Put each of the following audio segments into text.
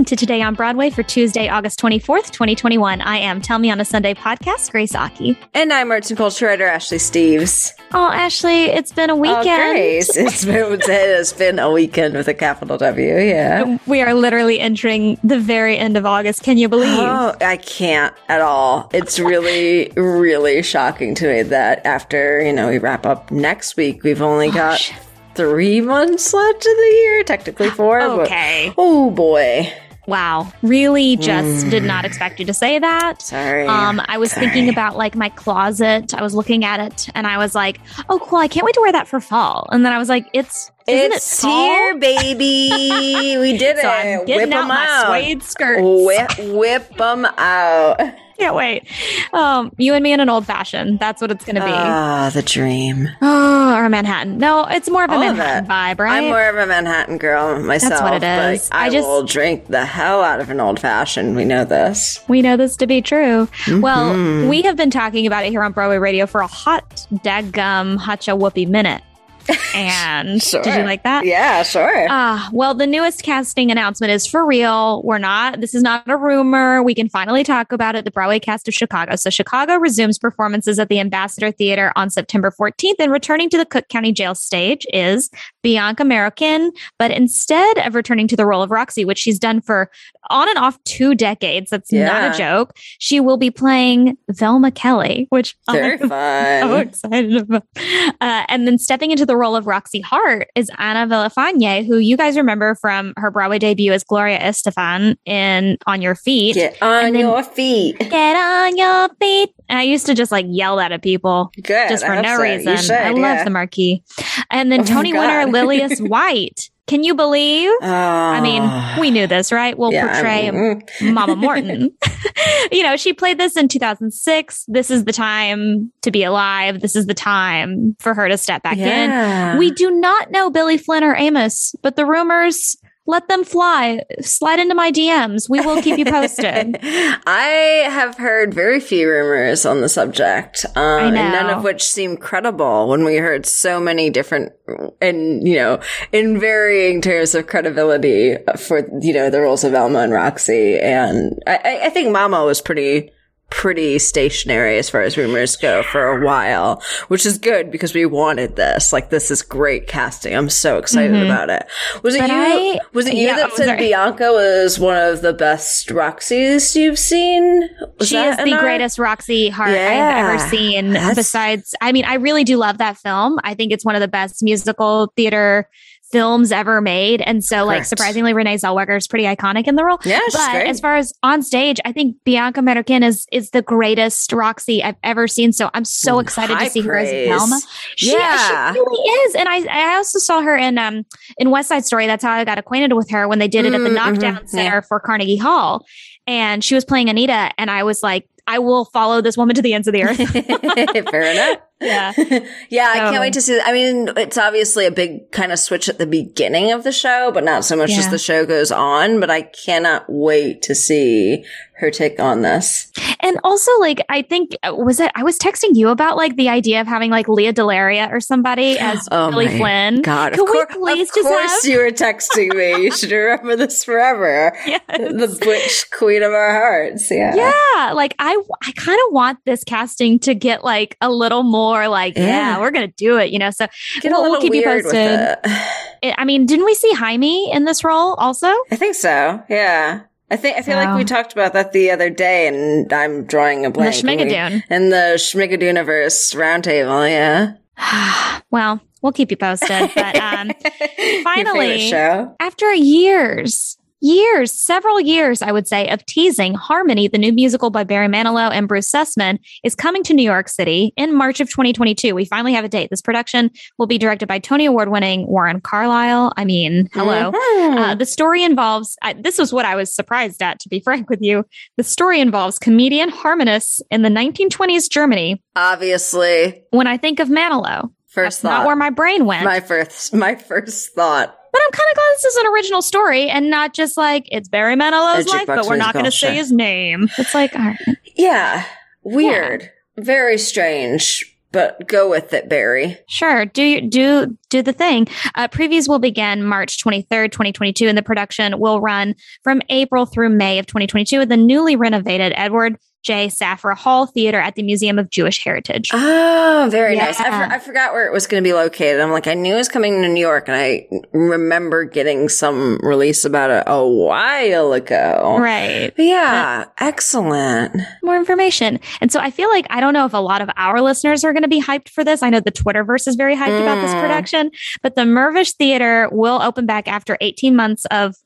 welcome to Today on Broadway for Tuesday, August 24th, 2021. I am Tell Me on a Sunday podcast, Grace Aki. And I'm arts and culture writer Ashley Steves. Oh, Ashley, it's been a oh, weekend. Oh, Grace. It's been, it has been a weekend with a capital W, yeah. We are literally entering the very end of August. Can you believe? Oh, I can't at all. It's really, really shocking to me that after, you know, we wrap up next week, we've only oh, got three months left of the year, technically four. Okay. Oh boy. Wow. Really just did not expect you to say that. Sorry. Um, I was Sorry. thinking about like my closet. I was looking at it and I was like, oh, cool. I can't wait to wear that for fall. And then I was like, it's, isn't It's it here, baby. We did So it. I'm getting Whip out 'em my out. suede skirts. Whip, whip them out. Can't wait. Um, you and me in an old fashioned. That's what it's going to be. Ah, the dream. oh, or a Manhattan. No, it's more of a All Manhattan it. vibe, right? I'm more of a Manhattan girl myself. That's what it is. I, I just- will drink the hell out of an old fashioned. We know this. we know this to be true. Mm-hmm. Well, we have been talking about it here on Broadway Radio for a hot daggum hotcha whoopee minute. And Sure. did you like that? Yeah, sure. Ah, well, the newest casting announcement is for real. We're not, this is not a rumor. We can finally talk about it. The Broadway cast of Chicago. So, Chicago resumes performances at the Ambassador Theater on September 14th, and returning to the Cook County Jail stage is Bianca Marroquín. But instead of returning to the role of Roxy, which she's done for on and off two decades, that's not a joke, she will be playing Velma Kelly, which Very I'm so excited about. Uh, and then stepping into the role of Roxy Hart is Ana Villafañe, who you guys remember from her Broadway debut as Gloria Estefan in On Your Feet. Get on then- your feet. Get on your feet. And I used to just like yell that at people Good. just for no so. Reason. should, I love the marquee. And then Oh Tony winner. Lillias White. Can you believe? I mean, Oh. we knew this, right? We'll Yeah, portray I mean, mm. Mama Morton. you know, she played this in 2006. This is the time to be alive. This is the time for her to step back Yeah. in. We do not know Billy Flynn or Amos, but the rumors let them fly. Slide into my DMs. We will keep you posted. I have heard very few rumors on the subject, um, and none of which seem credible. When we heard so many different, and you know, in varying terms of credibility for you know the roles of Velma and Roxy, and I, I- I think Mama was pretty pretty stationary as far as rumors go for a while, which is good because we wanted this. Like this is great casting. I'm so excited mm-hmm. about it. Was it But you? I- was it you yeah, that said sorry. Bianca was one of the best Roxy's you've seen? Was she is the our- greatest Roxy Hart I've ever seen. That's- Besides, I mean, I really do love that film. I think it's one of the best musical theater films ever made. And so, like, surprisingly, Renee Zellweger is pretty iconic in the role. Yeah, but great. as far as on stage, I think Bianca Marroquín is is the greatest Roxy I've ever seen. So I'm so excited to see her as praise. Velma. She, Yeah. she really is. And I I also saw her in um in West Side Story. That's how I got acquainted with her when they did it at the Mm, Knockdown mhm, Center yeah. for Carnegie Hall. And she was playing Anita, and I was like, I will follow this woman to the ends of the earth. Fair enough. Yeah. Yeah, I So- can't wait to see. I mean, it's obviously a big kind of switch at the beginning of the show, but not so much as the show goes on. But I cannot wait to see her take on this. And also, like, I think uh, was it? I was texting you about like the idea of having like Lea DeLaria or somebody as Oh Billy Flynn. God, Can of, we please of just course have? you were texting me. You should remember this forever. Yes. The butch queen of our hearts. Yeah. Yeah, like I, I kind of want this casting to get like a little more like, yeah, Yeah. we're gonna do it, you know. So We'll- we'll keep you posted. it. I mean, didn't we see Jaime in this role also? I think so. Yeah. I think I feel like we talked about that the other day, and I'm drawing a blank. we- Schmigadoon. In the Schmigadooniverse roundtable, yeah. well, we'll keep you posted. But um, Finally. after years, years, several years, I would say, of teasing, Harmony, the new musical by Barry Manilow and Bruce Sussman, is coming to New York City in March of 2022. We finally have a date. This production will be directed by Tony Award winning Warren Carlyle. I mean, hello. Mhm. Uh, the story involves, I, this was what I was surprised at, to be frank with you. The story involves comedian harmonists in the 1920s Germany. Obviously, When I think of Manilow, first that's not thought. where my brain went. my first, my first thought. But I'm kind of glad this is an original story and not just like it's Barry Manilow's A life, but we're not going to say his name. It's like, all right. Yeah, weird, very strange. but go with it, Barry. Sure. Do do do the thing. Uh, previews will begin March 23rd, 2022, and the production will run from April through May of 2022 at the newly renovated Edward J. Safra Hall Theater at the Museum of Jewish Heritage. Oh, very yeah. nice. I, for- I, forgot where it was going to be located. I'm like, I knew it was coming to New York, and I remember getting some release about it a while ago. Right. But yeah. But excellent. More information. And so I feel like I don't know if a lot of our listeners are going to be hyped for this. I know the Twitterverse is very hyped mm. about this mm. production, but the Mirvish Theater will open back after 18 months of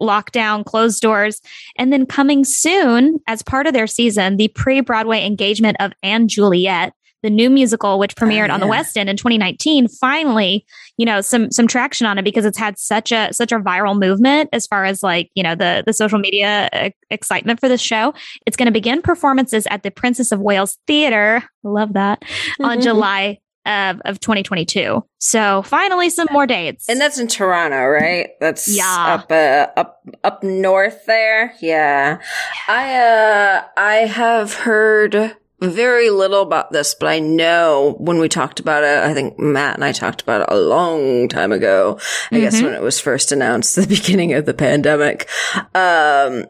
lockdown, closed doors. And then coming soon, as part of their season, the pre Broadway engagement of & Juliet, the new musical, which premiered oh, yeah. on the West End in 2019, finally, you know, some some traction on it because it's had such a such a viral movement as far as like you know the the social media uh, excitement for this show. It's going to begin performances at the Princess of Wales Theater. Love that mm-hmm. on July of, of 2022. So finally, some more dates. And that's in Toronto, right? That's yeah. up uh, up up north there. Yeah, I uh I have heard very little about this, but I know when we talked about it, I think Matt and I talked about it a long time ago. I mm-hmm. guess when it was first announced, the beginning of the pandemic. Um,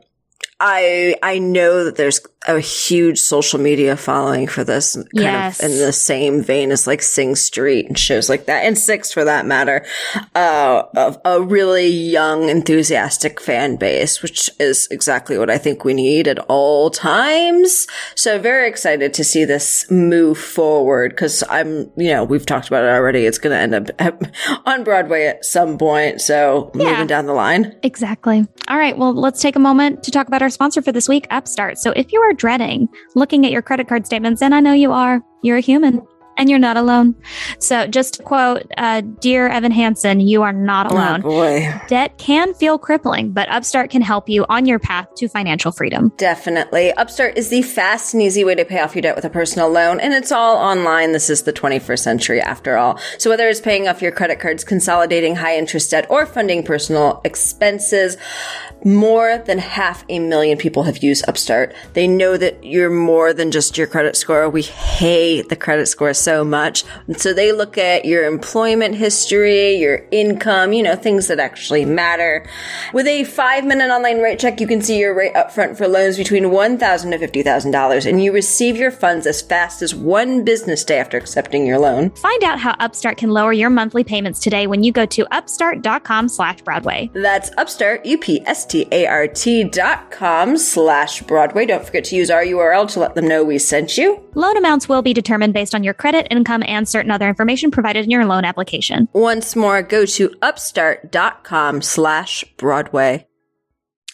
I I know that there's a huge social media following for this kind yes. of in the same vein as like Sing Street and shows like that and Six for that matter. Uh, of a really young, enthusiastic fan base, which is exactly what I think we need at all times. So very excited to see this move forward because I'm, you know, we've talked about it already. It's going to end up on Broadway at some point. So yeah, moving down the line. Exactly. All right. Well, let's take a moment to talk about our sponsor for this week, Upstart. So if you are dreading looking at your credit card statements, and I know you are, you're a human and you're not alone. So, just to quote, uh, dear Evan Hansen, you are not oh, alone. Oh boy. Debt can feel crippling, but Upstart can help you on your path to financial freedom. Definitely. Upstart is the fast and easy way to pay off your debt with a personal loan, and it's all online. This is the 21st century after all. So, whether it's paying off your credit cards, consolidating high interest debt, or funding personal expenses, more than half a million people have used Upstart. They know that you're more than just your credit score. We hate the credit score so much. And so they look at your employment history, your income, you know, things that actually matter. With a five minute online rate check, you can see your rate upfront for loans between 1,000 to $50,000 and you receive your funds as fast as one business day after accepting your loan. Find out how Upstart can lower your monthly payments today when you go to upstart.com slash Broadway. That's Upstart, U-P-S-T S-T-A-R-T dot com slash Broadway. Don't forget to use our URL to let them know we sent you. Loan amounts will be determined based on your credit, income, and certain other information provided in your loan application. Once more, go to upstart.com slash Broadway.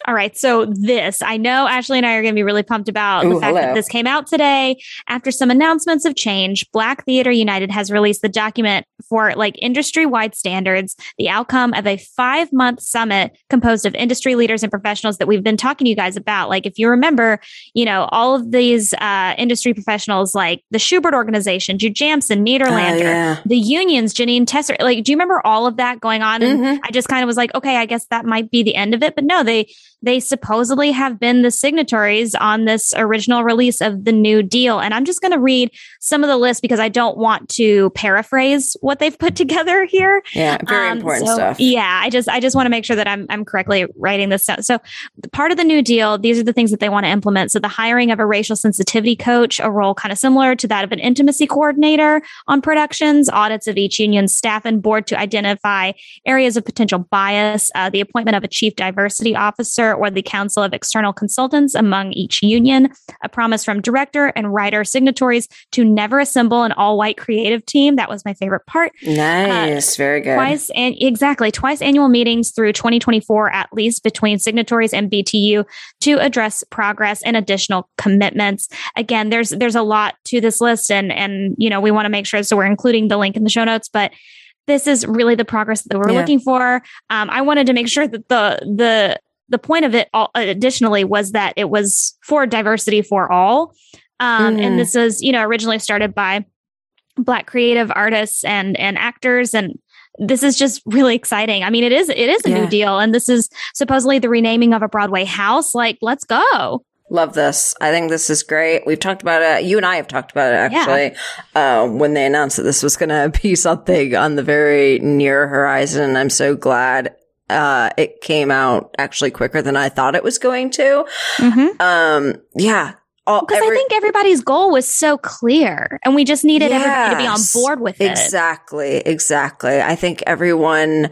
All right. So this, I know Ashley and I are going to be really pumped about Ooh, the fact hello. that this came out today. After some announcements of change, Black Theater United has released the document for like industry wide standards, the outcome of a five month summit composed of industry leaders and professionals that we've been talking to you guys about. Like, if you remember, you know, all of these uh, industry professionals like the Shubert organization, Jujamcyn, Nederlander, uh, yeah. the unions, Janine Tesori. Like, do you remember all of that going on? And mm-hmm. I just kind of was like, okay, I guess that might be the end of it. But no, they, they supposedly have been the signatories on this original release of the New Deal. And I'm just going to read some of the list because I don't want to paraphrase what they've put together here. Yeah, very um, important so, stuff. Yeah, I just I just want to make sure that I'm I'm correctly writing this down. So part of the New Deal, these are the things that they want to implement. So the hiring of a racial sensitivity coach, a role kind of similar to that of an intimacy coordinator on productions, audits of each union's staff and board to identify areas of potential bias, uh, the appointment of a chief diversity officer or the Council of External Consultants among each union, a promise from director and writer signatories to never assemble an all white creative team. That was my favorite part. Nice. Uh, Very good. Twice and exactly twice annual meetings through 2024 at least between signatories and BTU to address progress and additional commitments. Again, there's there's a lot to this list and and you know we want to make sure so we're including the link in the show notes but this is really the progress that we're yeah. looking for. Um, I wanted to make sure that the the the point of it all, additionally was that it was for diversity for all. Um, mm. And this was, you know, originally started by black creative artists and, and actors. And this is just really exciting. I mean, it is, it is a yeah. new deal. And this is supposedly the renaming of a Broadway house. Like, let's go. Love this. I think this is great. We've talked about it. You and I have talked about it actually. Yeah. Uh, when they announced that this was going to be something on the very near horizon. I'm so glad uh, it came out actually quicker than I thought it was going to. Mm-hmm. Um, yeah. Because every- I think everybody's goal was so clear and we just needed yes, everybody to be on board with it. Exactly. Exactly. I think everyone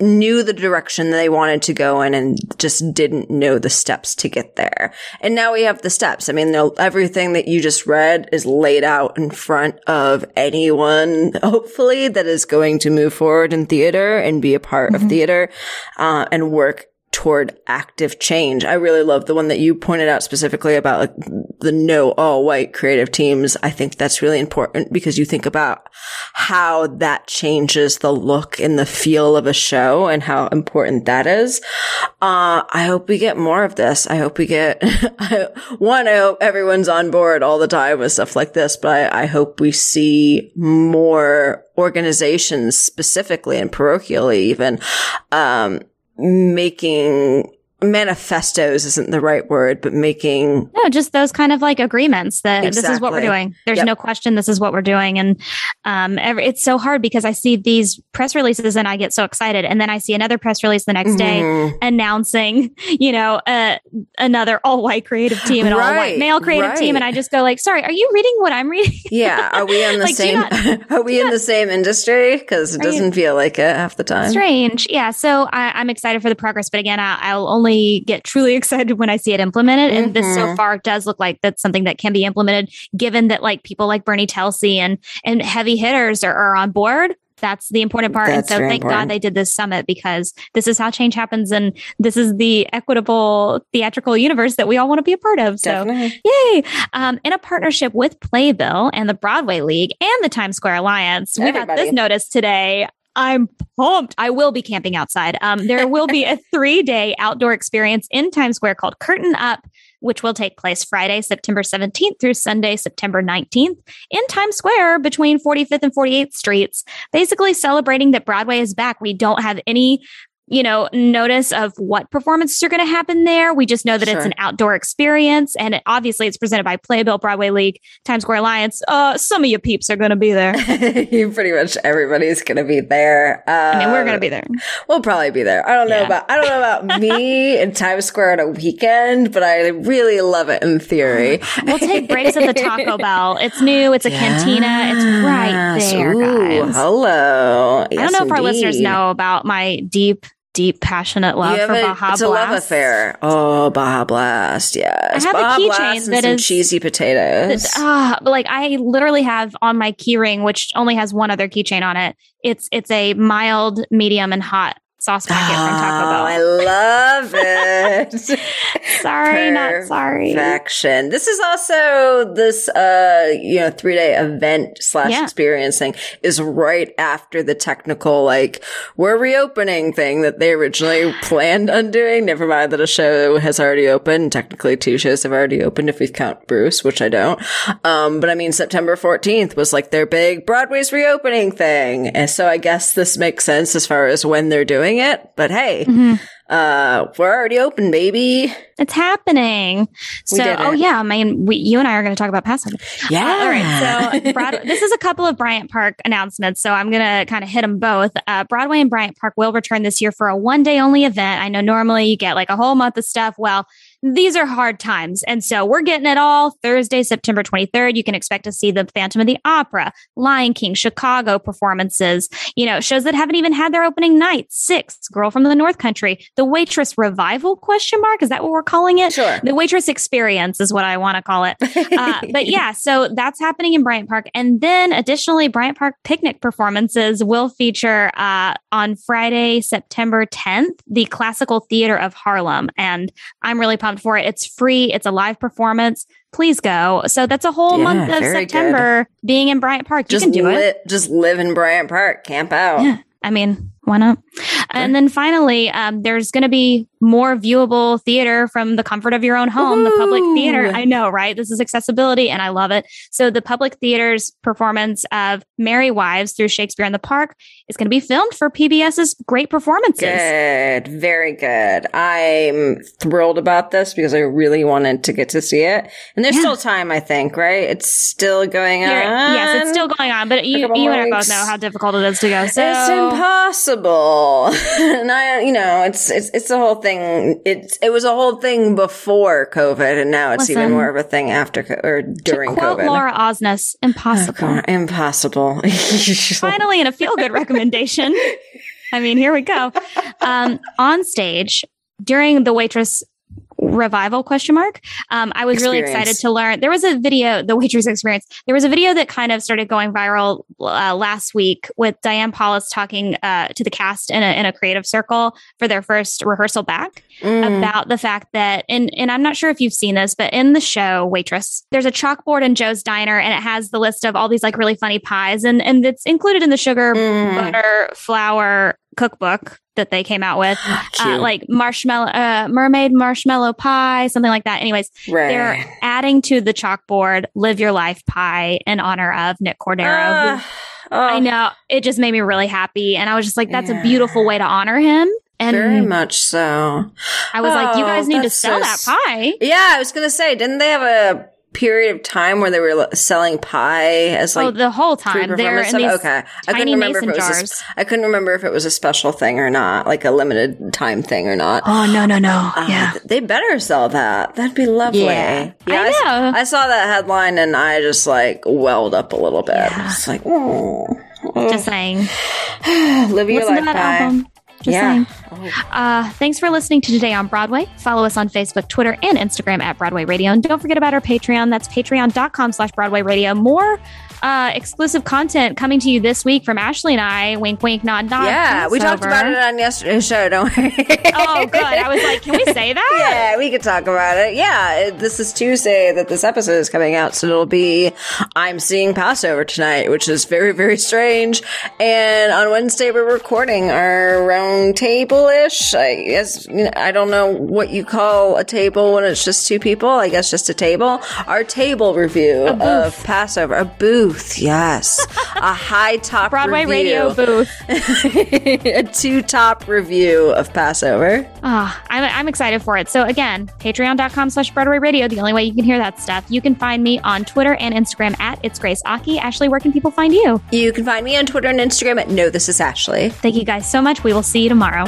knew the direction they wanted to go in and just didn't know the steps to get there. And now we have the steps. I mean, everything that you just read is laid out in front of anyone, hopefully, that is going to move forward in theater and be a part mm-hmm. of theater, uh, and work toward active change. I really love the one that you pointed out specifically about like the no all white creative teams. I think that's really important because you think about how that changes the look and the feel of a show and how important that is. Uh, I hope we get more of this. I hope we get one. I hope everyone's on board all the time with stuff like this, but I, I hope we see more organizations specifically and parochially even, um, making manifestos isn't the right word, but making no, just those kind of like agreements that exactly. this is what we're doing. There's yep. no question this is what we're doing, and um, every, it's so hard because I see these press releases and I get so excited, and then I see another press release the next mm-hmm. day announcing, you know, uh, another all white creative team and right. all white male creative right. team, and I just go like, sorry, are you reading what I'm reading? Yeah, are we in the like, same? Not, are we in not, the same industry? Because it doesn't you, feel like it half the time. Strange, yeah. So I, am excited for the progress, but again, I, I'll only only get truly excited when I see it implemented. Mm-hmm. And this so mm-hmm. far does look like that's something that can be implemented, given that like people like Bernie Telsey and and heavy hitters are, are on board. That's the important part. That's and so thank important. God they did this summit because this is how change happens. And this is the equitable theatrical universe that we all want to be a part of. So Definitely. yay. Um, in a partnership with Playbill and the Broadway League and the Times Square Alliance, Everybody. we got this notice today. I'm pumped. I will be camping outside. Um, there will be a three day outdoor experience in Times Square called Curtain Up, which will take place Friday, September 17th through Sunday, September 19th in Times Square between 45th and 48th Streets, basically celebrating that Broadway is back. We don't have any you know, notice of what performances are going to happen there. We just know that sure. it's an outdoor experience, and it, obviously it's presented by Playbill, Broadway League, Times Square Alliance. Uh, some of you peeps are going to be there. Pretty much everybody's going to be there. Uh, I mean, we're going to be there. We'll probably be there. I don't know yeah. about I don't know about me in Times Square on a weekend, but I really love it in theory. we'll take breaks at the Taco Bell. It's new. It's a yes. cantina. It's right there, Ooh, guys. Hello. Yes, I don't know if indeed. our listeners know about my deep deep, passionate love for a, Baja it's Blast. It's a love affair. Oh, Baja Blast. Yes. I have Baja a keychain that is cheesy potatoes. Ah, uh, like I literally have on my keyring, which only has one other keychain on it. It's it's a mild, medium, and hot sauce packet oh, from Taco Bell. I love it. sorry, not sorry. Perfection. This is also this uh you know three day event slash yeah. experience thing is right after the technical like we're reopening thing that they originally planned on doing. Never mind that a show has already opened. Technically, two shows have already opened if we count Bruce, which I don't. Um, but I mean September fourteenth was like their big Broadway's reopening thing, and so I guess this makes sense as far as when they're doing doing it, but hey, mm-hmm. uh, we're already open, baby. It's happening. We so, oh yeah, I mean, we, you and I are going to talk about Pass Over. Yeah. Uh, all right. So, Broadway, this is a couple of Bryant Park announcements. So, I'm going to kind of hit them both. Uh, Broadway and Bryant Park will return this year for a one day only event. I know normally you get like a whole month of stuff. Well, these are hard times. And so we're getting it all Thursday, September 23rd. You can expect to see the Phantom of the Opera, Lion King, Chicago performances, you know, shows that haven't even had their opening night. Six, Girl from the North Country, The Waitress Revival question mark. Is that what we're calling it? Sure. The Waitress Experience is what I want to call it. Uh, but yeah, so that's happening in Bryant Park. And then additionally, Bryant Park picnic performances will feature uh, on Friday, September 10th, the Classical Theater of Harlem. And I'm really pumped for it. It's free. It's a live performance. Please go. So that's a whole yeah, month of September good. being in Bryant Park. Just you can do li- it. Just live in Bryant Park. Camp out. Yeah. I mean, Why not? And then finally, um, there's going to be more viewable theater from the comfort of your own home, the public theater. I know, right? This is accessibility and I love it. So the public theater's performance of Merry Wives through Shakespeare in the Park is going to be filmed for PBS's great performances. Good. Very good. I'm thrilled about this because I really wanted to get to see it. And there's Yeah. still time, I think, right? It's still going on. Here- yes, it's still going on, but you, you and I both know how difficult it is to go. So It's impossible. and I, you know, it's, it's, it's the whole thing. It's, it was a whole thing before COVID and now it's even more of a thing after, co- or during to quote COVID. Laura Osnes, impossible. God, impossible. Finally, in a feel good recommendation. I mean, here we go. Um, on stage during the waitress revival question mark um, i was really excited to learn there was a video the waitress experience there was a video that kind of started going viral uh, last week with diane paulus talking uh, to the cast in a, in a creative circle for their first rehearsal back Mm. about the fact that and and I'm not sure if you've seen this, but in the show Waitress, there's a chalkboard in Joe's diner and it has the list of all these like really funny pies and and it's included in the sugar Mm. butter flour cookbook that they came out with. Uh, like marshmallow uh, mermaid marshmallow pie, something like that. Anyways, right. they're adding to the chalkboard live your life pie in honor of Nick Cordero. who- Ah, oh, I know it just made me really happy and I was just like that's Yeah. a beautiful way to honor him. And Very much so. I was like, you Oh, guys need to sell so that pie. Yeah, I was gonna say, didn't they have a period of time where they were selling pie as like oh, the whole time they're in these? Okay, I couldn't remember if it was. A, jars. sp- I couldn't remember if it was a special thing or not, like a limited time thing or not. Oh no no no! Uh, yeah, they better sell that. That'd be lovely. Yeah. I s- know. I saw that headline and I just like welled up a little bit. Yeah. It's like, oh, just saying. live your Listen life to that pie. album. Just Yeah. saying. Uh, thanks for listening to Today on Broadway. Follow us on Facebook, Twitter, and Instagram at Broadway Radio. And don't forget about our Patreon. That's patreon.com slash Broadway Radio. More uh, exclusive content coming to you this week from Ashley and I. Wink, wink, nod, nod. Yeah, we talked Pass Over. about it on yesterday's show, don't we? Oh, good. I was like, can we say that? Yeah, we could talk about it. Yeah, it- this is Tuesday that this episode is coming out, so it'll be I'm seeing Pass Over tonight, which is very, very strange. And on Wednesday, we're recording our round table ish. I guess you know, I don't know what you call a table when it's just two people. I guess just a table. Our table review of Pass Over, a booth, yes, a high top Broadway review. Radio booth. a two top review of Pass Over. Ah, I'm, I'm excited for it. So again, patreon.com slash Broadway Radio, the only way you can hear that stuff. You can find me on Twitter and Instagram at It's Grace Aki. Ashley, where can people find you? You can find me on Twitter and Instagram at No This Is Ashley. Thank you guys so much. We will see you tomorrow.